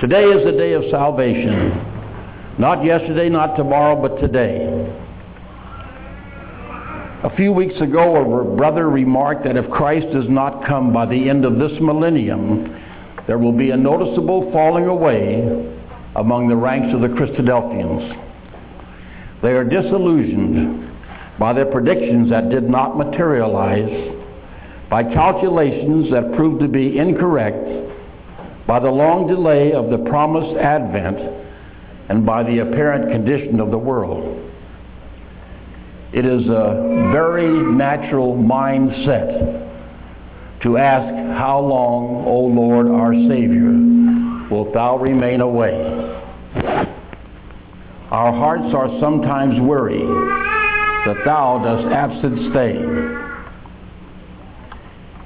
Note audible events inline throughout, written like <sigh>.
Today is the day of salvation. Not yesterday, not tomorrow, but today. A few weeks ago, a brother remarked that if Christ does not come by the end of this millennium, there will be a noticeable falling away among the ranks of the Christadelphians. They are disillusioned by their predictions that did not materialize, by calculations that proved to be incorrect, by the long delay of the promised advent, and by the apparent condition of the world. It is a very natural mindset to ask, How long, O Lord our Savior, wilt thou remain away? Our hearts are sometimes weary that thou dost absent stay.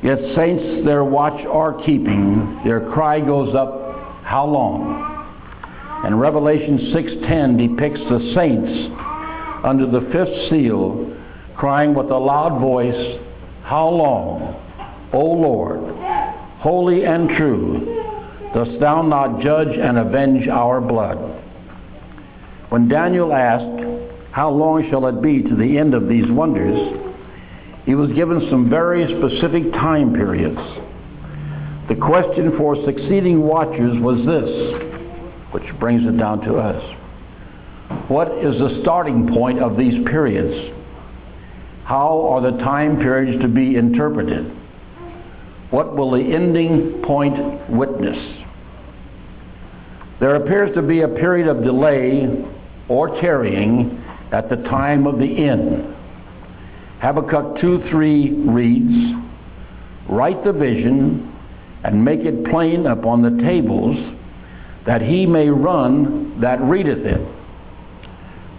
Yet saints their watch are keeping, their cry goes up, How long? And Revelation 6.10 depicts the saints under the fifth seal, crying with a loud voice, How long, O Lord, holy and true, dost thou not judge and avenge our blood? When Daniel asked, How long shall it be to the end of these wonders? He was given some very specific time periods. The question for succeeding watchers was this, which brings it down to us. What is the starting point of these periods? How are the time periods to be interpreted? What will the ending point witness? There appears to be a period of delay or tarrying at the time of the end. Habakkuk 2:3 reads, Write the vision and make it plain upon the tables, that he may run that readeth it.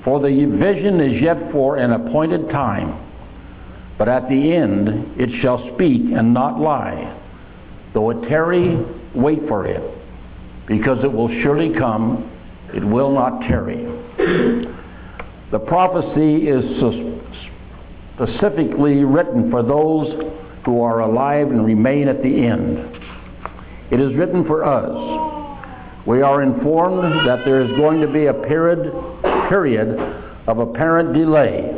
For the vision is yet for an appointed time, but at the end it shall speak and not lie. Though it tarry, wait for it, because it will surely come, it will not tarry. The prophecy is specifically written for those who are alive and remain at the end. It is written for us. We are informed that there is going to be a period period of apparent delay,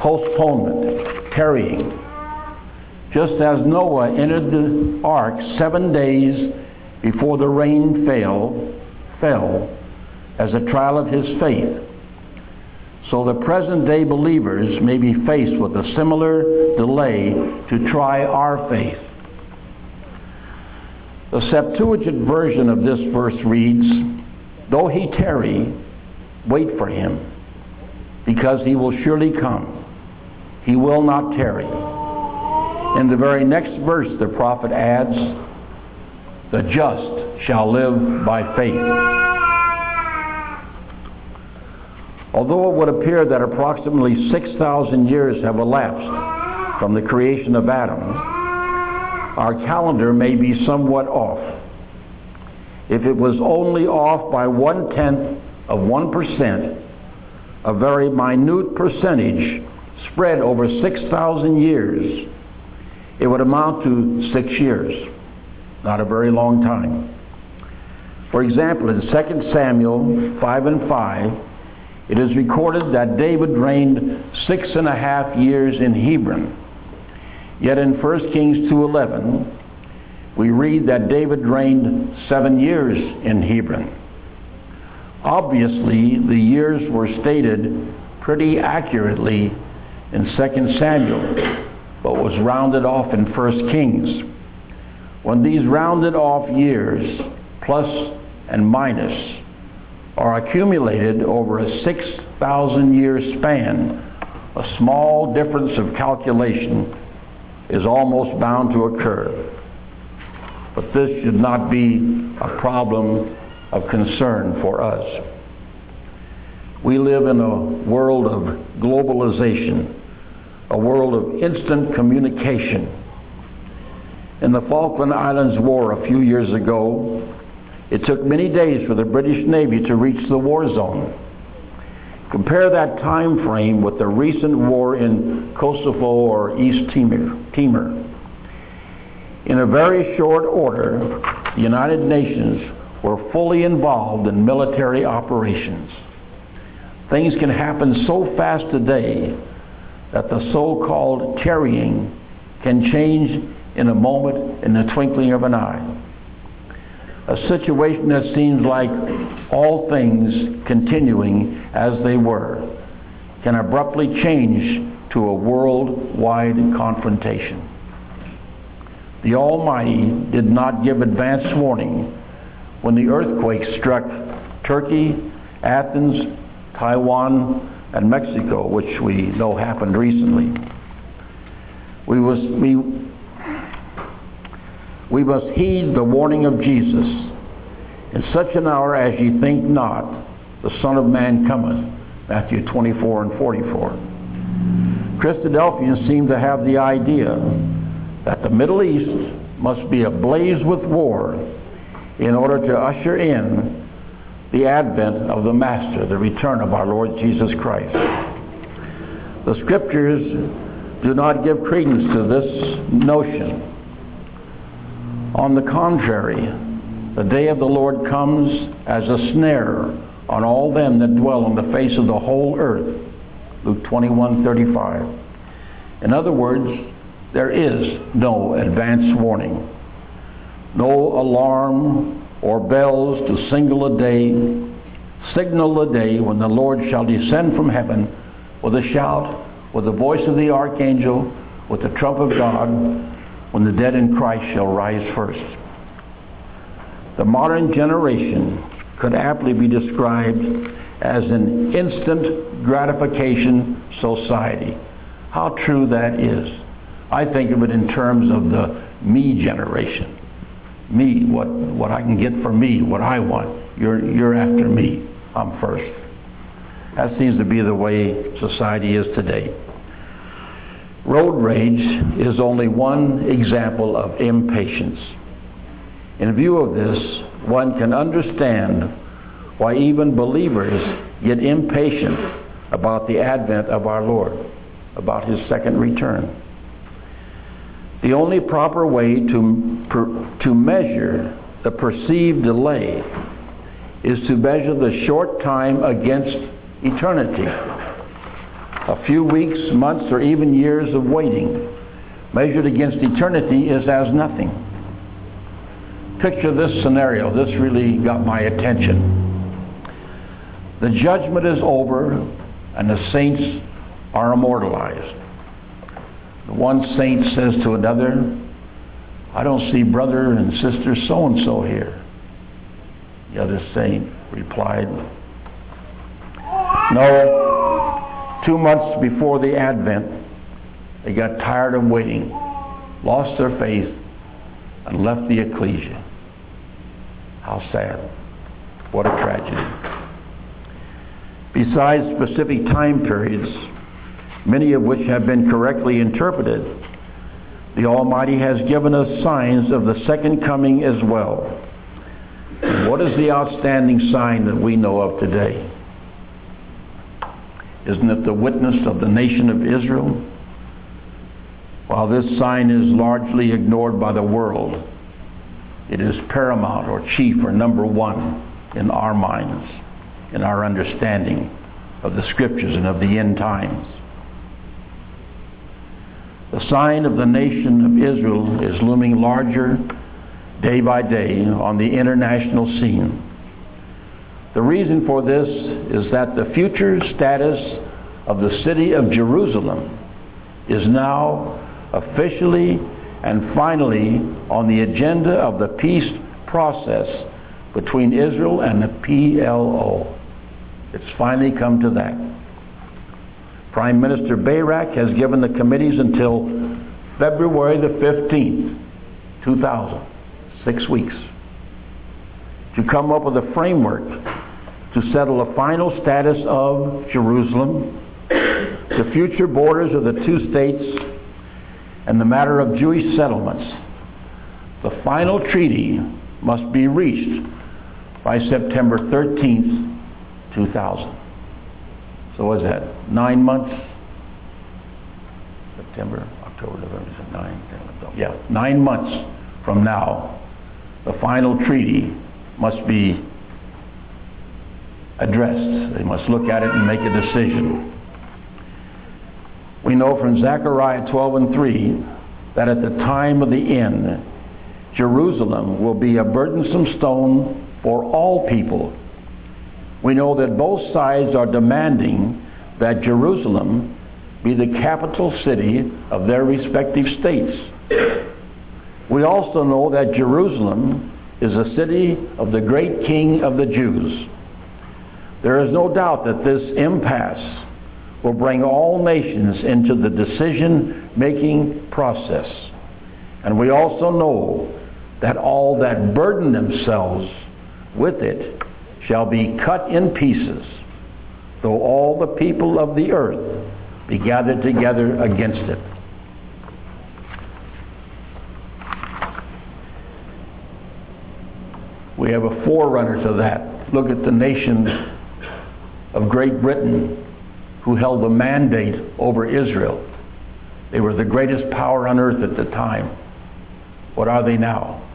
postponement, tarrying. Just as Noah entered the ark seven days before the rain fell, fell as a trial of his faith. So the present day believers may be faced with a similar delay to try our faith. The Septuagint version of this verse reads, Though he tarry, Wait for him, because he will surely come. He will not tarry. In the very next verse, the prophet adds, The just shall live by faith. Although it would appear that approximately 6,000 years have elapsed from the creation of Adam, our calendar may be somewhat off. If it was only off by one tenth of 1%, a very minute percentage spread over 6,000 years, it would amount to six years. Not a very long time. For example, in 2 Samuel 5 and 5, it is recorded that David reigned six and a half years in Hebron. Yet in 1 Kings 2.11, we read that David reigned seven years in Hebron. Obviously, the years were stated pretty accurately in 2 Samuel, but was rounded off in 1 Kings. When these rounded off years, plus and minus, are accumulated over a 6,000 year span, a small difference of calculation is almost bound to occur. But this should not be a problem of concern for us. We live in a world of globalization, a world of instant communication. In the Falkland Islands War a few years ago, it took many days for the British Navy to reach the war zone. Compare that time frame with the recent war in Kosovo or East Timor. In a very short order, the United Nations were fully involved in military operations. Things can happen so fast today that the so-called carrying can change in a moment, in the twinkling of an eye. A situation that seems like all things continuing as they were can abruptly change to a worldwide confrontation. The Almighty did not give advance warning when the earthquake struck Turkey, Athens, Taiwan, and Mexico, which we know happened recently. We, was, we, we must heed the warning of Jesus. In such an hour as ye think not, the Son of Man cometh. Matthew 24 and 44. Christadelphians seem to have the idea that the Middle East must be ablaze with war in order to usher in the advent of the Master, the return of our Lord Jesus Christ. The Scriptures do not give credence to this notion. On the contrary, the day of the Lord comes as a snare on all them that dwell on the face of the whole earth. Luke 21 35. In other words, there is no advance warning, no alarm or bells to single a day, signal a day when the Lord shall descend from heaven with a shout, with the voice of the archangel, with the trump of God, when the dead in Christ shall rise first. The modern generation could aptly be described as an instant gratification society. How true that is. I think of it in terms of the me generation. Me, what, what I can get for me, what I want. You're, you're after me. I'm first. That seems to be the way society is today. Road rage is only one example of impatience. In view of this, one can understand why even believers get impatient about the advent of our Lord, about his second return. The only proper way to, per, to measure the perceived delay is to measure the short time against eternity. A few weeks, months, or even years of waiting measured against eternity is as nothing. Picture this scenario. This really got my attention. The judgment is over and the saints are immortalized. One saint says to another, I don't see brother and sister so and so here. The other saint replied, No, two months before the Advent, they got tired of waiting, lost their faith, and left the ecclesia. How sad. What a tragedy. Besides specific time periods, many of which have been correctly interpreted, the Almighty has given us signs of the second coming as well. What is the outstanding sign that we know of today? Isn't it the witness of the nation of Israel? While this sign is largely ignored by the world, it is paramount or chief or number one in our minds, in our understanding of the scriptures and of the end times. The sign of the nation of Israel is looming larger day by day on the international scene. The reason for this is that the future status of the city of Jerusalem is now officially and finally on the agenda of the peace process between Israel and the PLO. It's finally come to that. Prime Minister Barak has given the committees until February the 15th, 2000, six weeks, to come up with a framework to settle a final status of Jerusalem, the future borders of the two states, and the matter of Jewish settlements. The final treaty must be reached by September 13th, 2000. So what is that? Nine months? September, October, November, nine, 10, yeah, nine months from now, the final treaty must be addressed. They must look at it and make a decision. We know from Zechariah 12 and 3 that at the time of the end, Jerusalem will be a burdensome stone for all people. We know that both sides are demanding that Jerusalem be the capital city of their respective states. We also know that Jerusalem is the city of the great king of the Jews. There is no doubt that this impasse will bring all nations into the decision making process. And we also know that all that burden themselves with it shall be cut in pieces, though all the people of the earth be gathered together against it. We have a forerunner to that. Look at the nation of Great Britain who held the mandate over Israel. They were the greatest power on earth at the time. What are they now?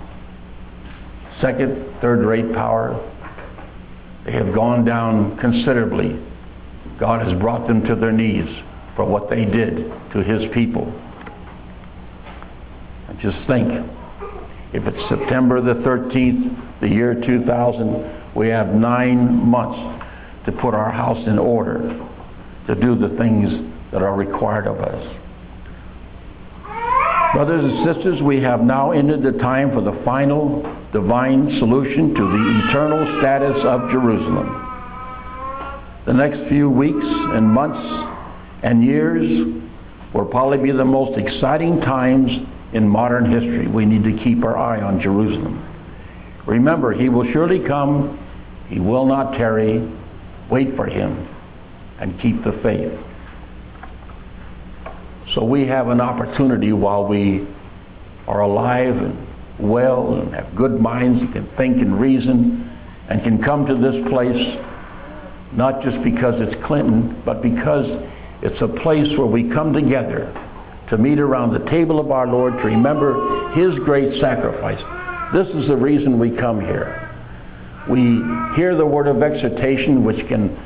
Second, third rate power. They have gone down considerably. God has brought them to their knees for what they did to his people. And just think, if it's September the 13th, the year 2000, we have nine months to put our house in order, to do the things that are required of us. Brothers and sisters, we have now entered the time for the final divine solution to the eternal status of Jerusalem. The next few weeks and months and years will probably be the most exciting times in modern history. We need to keep our eye on Jerusalem. Remember, he will surely come. He will not tarry. Wait for him and keep the faith. So we have an opportunity while we are alive and well and have good minds and can think and reason and can come to this place not just because it's Clinton, but because it's a place where we come together to meet around the table of our Lord to remember His great sacrifice. This is the reason we come here. We hear the word of exhortation, which can,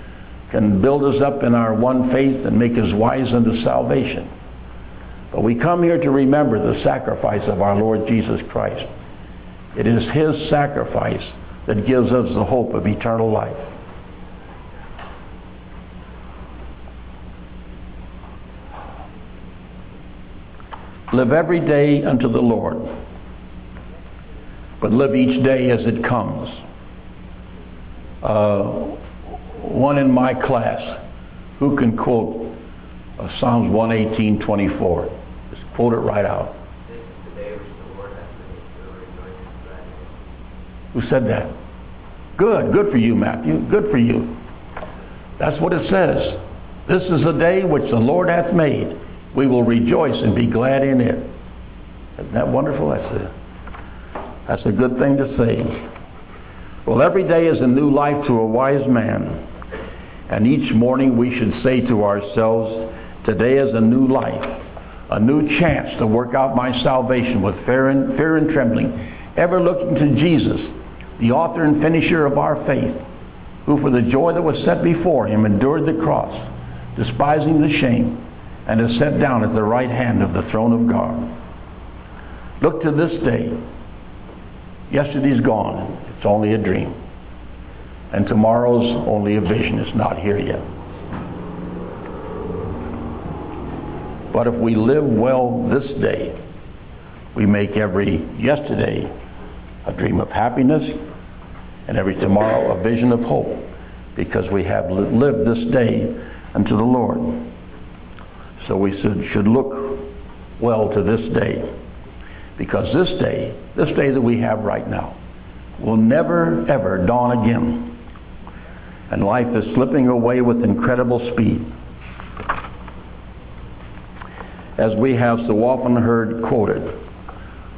can build us up in our one faith and make us wise unto salvation. But we come here to remember the sacrifice of our Lord Jesus Christ. It is His sacrifice that gives us the hope of eternal life. Live every day unto the Lord, but live each day as it comes. Uh, one in my class, who can quote uh, Psalms 118, 24? Just quote it right out. Who said that? Good, good for you, Matthew. Good for you. That's what it says. This is the day which the Lord hath made we will rejoice and be glad in it. Isn't that wonderful? That's a, that's a good thing to say. Well, every day is a new life to a wise man. And each morning we should say to ourselves, today is a new life, a new chance to work out my salvation with fear and, fear and trembling, ever looking to Jesus, the author and finisher of our faith, who for the joy that was set before him endured the cross, despising the shame, and is set down at the right hand of the throne of God. Look to this day. Yesterday's gone. It's only a dream. And tomorrow's only a vision. It's not here yet. But if we live well this day, we make every yesterday a dream of happiness and every tomorrow a vision of hope because we have lived this day unto the Lord. So we should, look well to this day. Because this day, this day that we have right now, will never, ever dawn again. And life is slipping away with incredible speed. As we have so often heard quoted,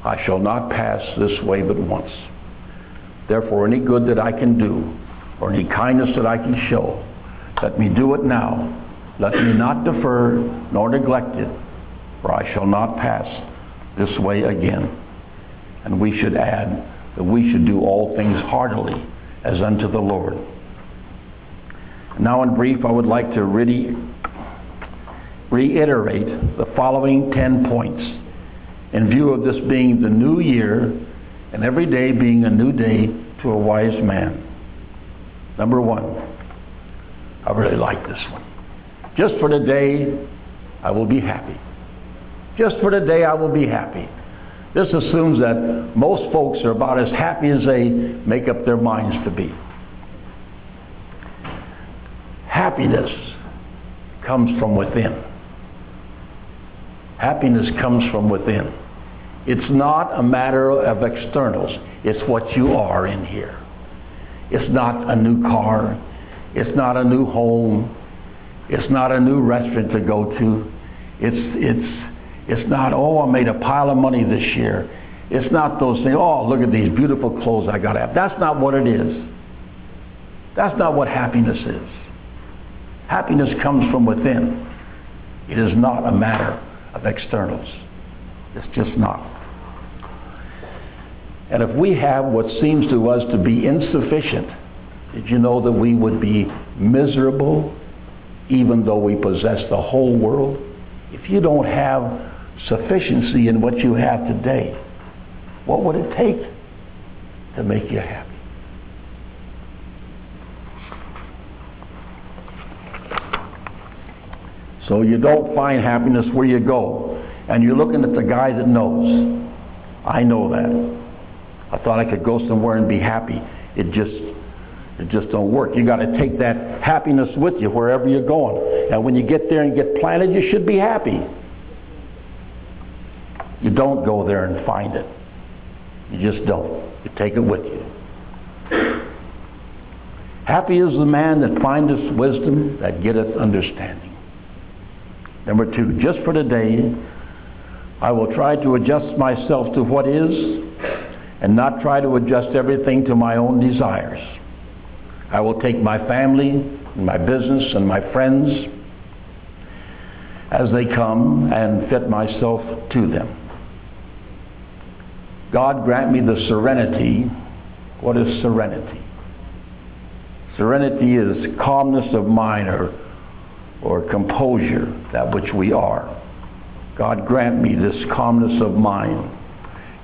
I shall not pass this way but once. Therefore, any good that I can do, or any kindness that I can show, let me do it now let me not defer nor neglect it, for I shall not pass this way again. And we should add, that we should do all things heartily as unto the Lord. Now, in brief, I would like to really reiterate the following 10 points in view of this being the new year and every day being a new day to a wise man. Number one, I really like this one. Just for the day, I will be happy. Just for today, I will be happy. This assumes that most folks are about as happy as they make up their minds to be. Happiness comes from within. Happiness comes from within. It's not a matter of externals. It's what you are in here. It's not a new car. It's not a new home. It's not a new restaurant to go to. It's, it's, it's not, oh, I made a pile of money this year. It's not those things, oh, look at these beautiful clothes I got to have. That's not what it is. That's not what happiness is. Happiness comes from within. It is not a matter of externals. It's just not. And if we have what seems to us to be insufficient, did you know that we would be miserable even though we possess the whole world? If you don't have sufficiency in what you have today, what would it take to make you happy? So you don't find happiness where you go. And you're looking at the guy that knows. I know that. I thought I could go somewhere and be happy. It just it just don't work. You got to take that happiness with you wherever you're going. And when you get there and get planted, you should be happy. You don't go there and find it. You just don't. You take it with you. Happy is the man that findeth wisdom, that getteth understanding. Number two, just for today, I will try to adjust myself to what is and not try to adjust everything to my own desires. I will take my family, and my business, and my friends as they come and fit myself to them. God grant me the serenity. What is serenity? Serenity is calmness of mind or, or composure, that which we are. God grant me this calmness of mind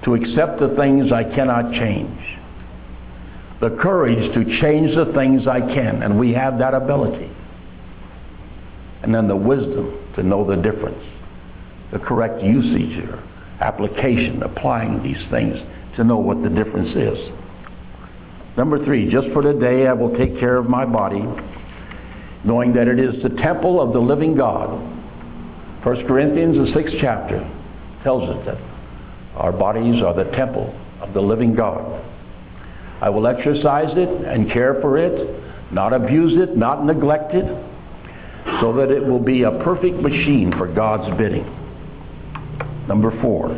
to accept the things I cannot change. The courage to change the things I can, and we have that ability. And then the wisdom to know the difference, the correct usage or application, applying these things to know what the difference is. Number three, just for today I will take care of my body, knowing that it is the temple of the living God. 1 Corinthians, the sixth chapter, tells us that our bodies are the temple of the living God. I will exercise it and care for it, not abuse it, not neglect it, so that it will be a perfect machine for God's bidding. Number four,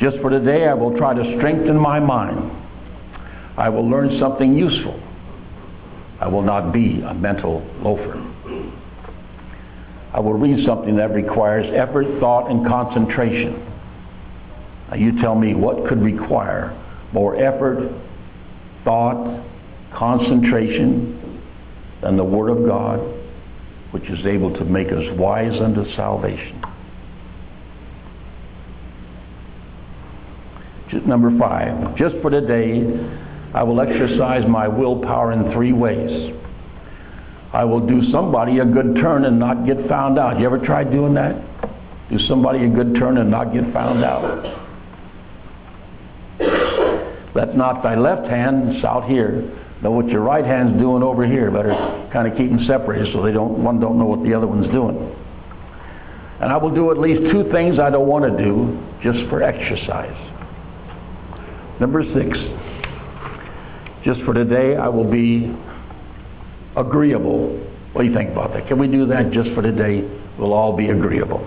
just for today, I will try to strengthen my mind. I will learn something useful. I will not be a mental loafer. I will read something that requires effort, thought, and concentration. Now, you tell me what could require more effort, thought, concentration than the Word of God, which is able to make us wise unto salvation. Number five, just for today, I will exercise my willpower in three ways. I will do somebody a good turn and not get found out. You ever tried doing that? Do somebody a good turn and not get found out. Let not thy left hand out here know what your right hand's doing over here. Better kind of keep them separated so they don't one don't know what the other one's doing. And I will do at least two things I don't want to do just for exercise. Number six, just for today, I will be agreeable. What do you think about that? Can we do that just for today? We'll all be agreeable.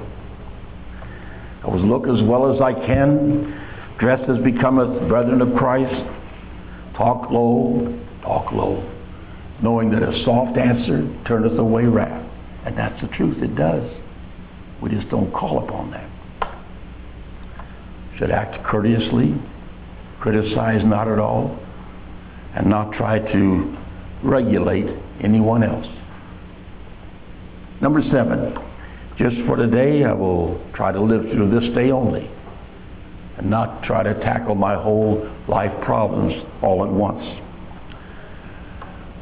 I will look as well as I can, dress as becometh brethren of Christ, talk low, talk low, knowing that a soft answer turneth away wrath. And that's the truth, it does. We just don't call upon that. Should act courteously, criticize not at all, and not try to regulate anyone else. Number seven, just for today, I will try to live through this day only and not try to tackle my whole life problems all at once.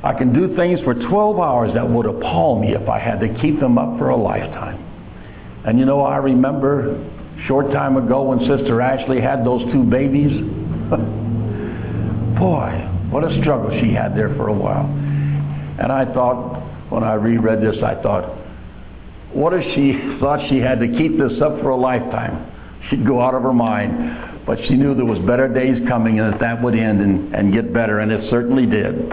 I can do things for 12 hours that would appall me if I had to keep them up for a lifetime. And you know, I remember short time ago when Sister Ashley had those two babies. <laughs> Boy, what a struggle she had there for a while. And I thought, when I reread this, I thought, what if she <laughs> thought she had to keep this up for a lifetime? She'd go out of her mind. But she knew there was better days coming and that that would end and, and get better, and it certainly did.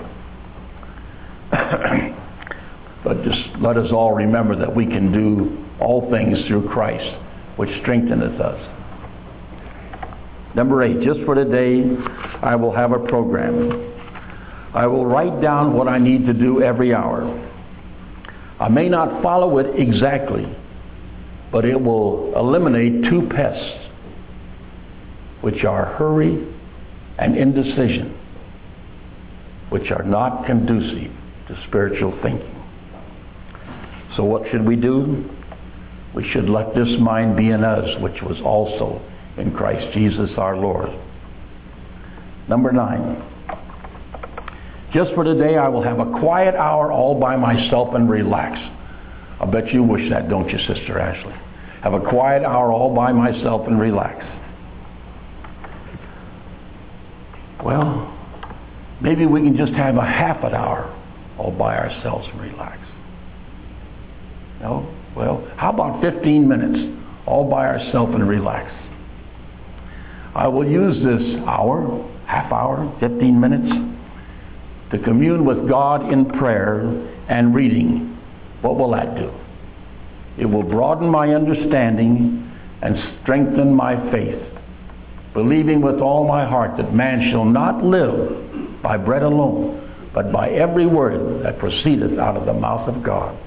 <coughs> but just let us all remember that we can do all things through Christ, which strengtheneth us. Number eight, just for today, I will have a program. I will write down what I need to do every hour. I may not follow it exactly, but it will eliminate two pests, which are hurry and indecision, which are not conducive to spiritual thinking. So, what should we do? We should let this mind be in us, which was also in Christ Jesus our Lord. Number nine. Just for today, I will have a quiet hour all by myself and relax. I bet you wish that, don't you, Sister Ashley? Have a quiet hour all by myself and relax. Well, maybe we can just have a half an hour all by ourselves and relax. No? Well, how about 15 minutes all by ourselves and relax? I will use this hour, half hour, 15 minutes, to commune with God in prayer and reading. What will that do? It will broaden my understanding and strengthen my faith, believing with all my heart that man shall not live by bread alone, but by every word that proceedeth out of the mouth of God.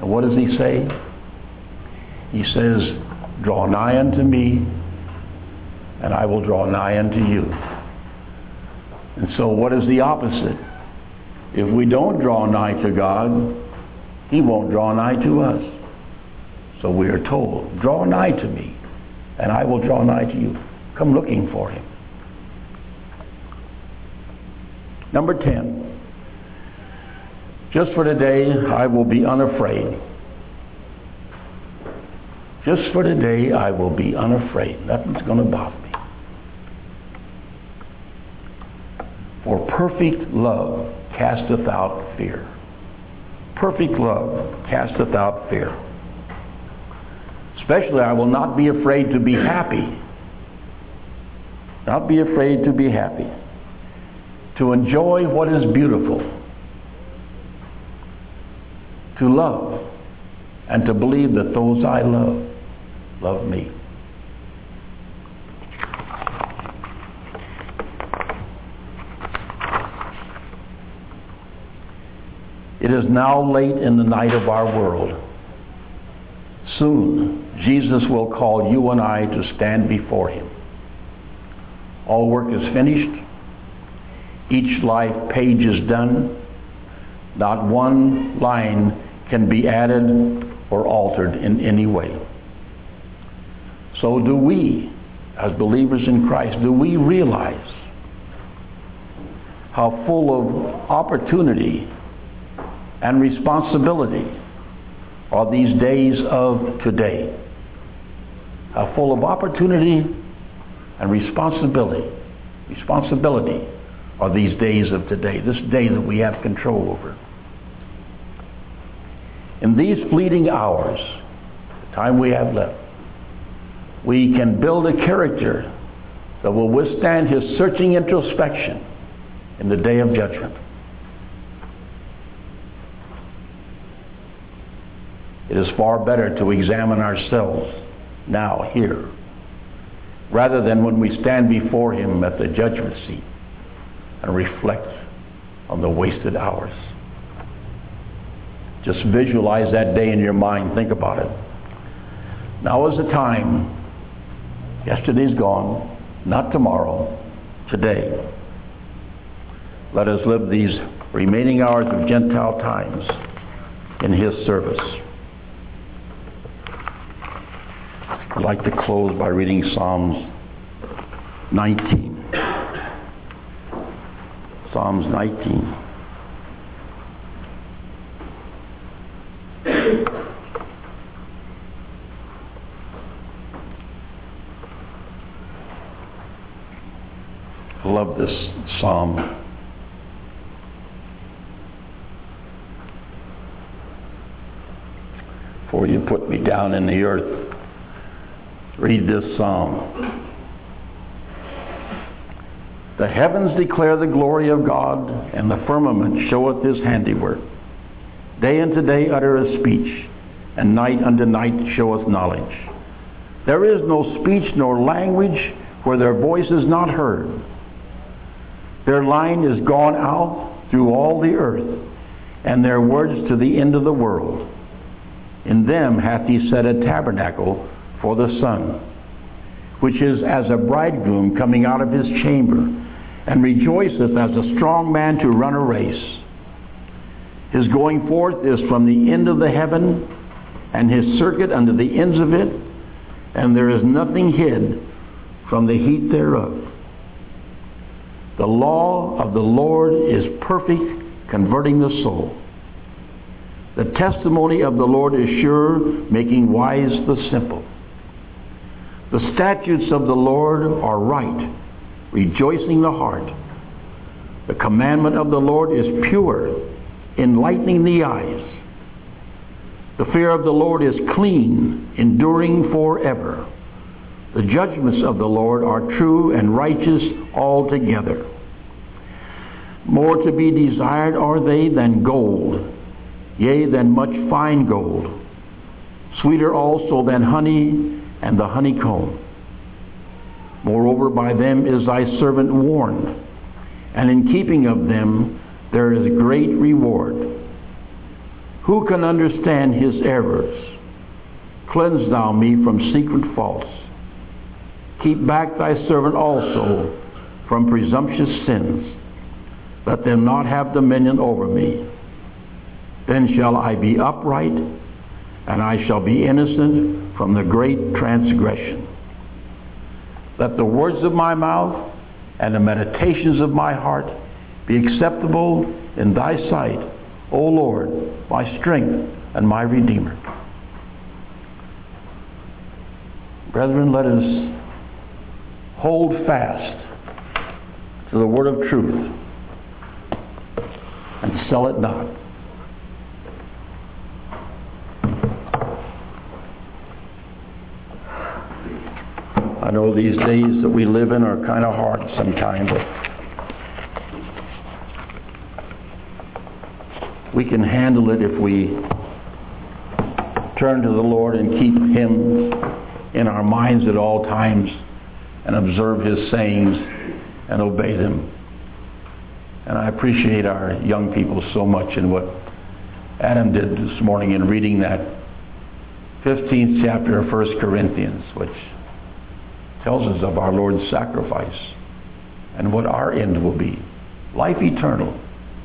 And what does he say? He says, Draw nigh unto me, and I will draw nigh unto you. And so, what is the opposite? If we don't draw nigh to God, He won't draw nigh to us. So we are told, Draw nigh to me, and I will draw nigh to you. Come looking for Him. Number 10. Just for today, I will be unafraid. Just for today, I will be unafraid. Nothing's going to bother me. For perfect love casteth out fear. Perfect love casteth out fear. Especially, I will not be afraid to be happy. Not be afraid to be happy. To enjoy what is beautiful. To love. And to believe that those I love love me. It is now late in the night of our world. Soon, Jesus will call you and I to stand before him. All work is finished. Each life page is done. Not one line can be added or altered in any way. So do we, as believers in Christ, do we realize how full of opportunity and responsibility are these days of today. How full of opportunity and responsibility, responsibility are these days of today, this day that we have control over. In these fleeting hours, the time we have left, we can build a character that will withstand his searching introspection in the day of judgment. It is far better to examine ourselves now, here, rather than when we stand before Him at the judgment seat and reflect on the wasted hours. Just visualize that day in your mind. Think about it. Now is the time. Yesterday's gone. not tomorrow, today. Let us live these remaining hours of Gentile times in His service. Like to close by reading Psalms 19. Psalms 19. I love this psalm. For you put me down in the earth. Read this psalm. The heavens declare the glory of God, and the firmament showeth his handiwork. Day unto day uttereth speech, and night unto night showeth knowledge. There is no speech nor language where their voice is not heard. Their line is gone out through all the earth, and their words to the end of the world. In them hath he set a tabernacle for the sun, which is as a bridegroom coming out of his chamber, and rejoiceth as a strong man to run a race. His going forth is from the end of the heaven, and his circuit unto the ends of it, and there is nothing hid from the heat thereof. The law of the Lord is perfect, converting the soul. The testimony of the Lord is sure, making wise the simple. The statutes of the Lord are right, rejoicing the heart. The commandment of the Lord is pure, enlightening the eyes. The fear of the Lord is clean, enduring forever. The judgments of the Lord are true and righteous altogether. More to be desired are they than gold, yea, than much fine gold. Sweeter also than honey and the honeycomb. Moreover, by them is thy servant warned, and in keeping of them there is great reward. Who can understand his errors? Cleanse thou me from secret faults. Keep back thy servant also from presumptuous sins. Let them not have dominion over me. Then shall I be upright, and I shall be innocent from the great transgression. Let the words of my mouth and the meditations of my heart be acceptable in thy sight, O Lord, my strength and my redeemer. Brethren, let us hold fast to the word of truth and sell it not. I know these days that we live in are kind of hard sometimes, but we can handle it if we turn to the Lord and keep Him in our minds at all times and observe His sayings and obey them. And I appreciate our young people so much in what Adam did this morning in reading that 15th chapter of 1 Corinthians, which tells us of our Lord's sacrifice and what our end will be. Life eternal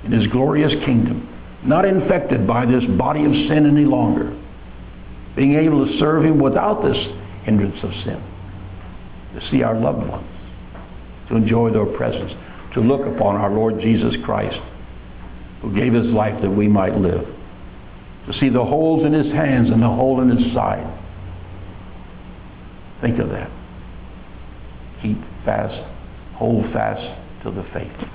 in his glorious kingdom, not infected by this body of sin any longer. Being able to serve him without this hindrance of sin. To see our loved ones. To enjoy their presence. To look upon our Lord Jesus Christ, who gave his life that we might live. To see the holes in his hands and the hole in his side. Think of that keep fast, hold fast to the faith.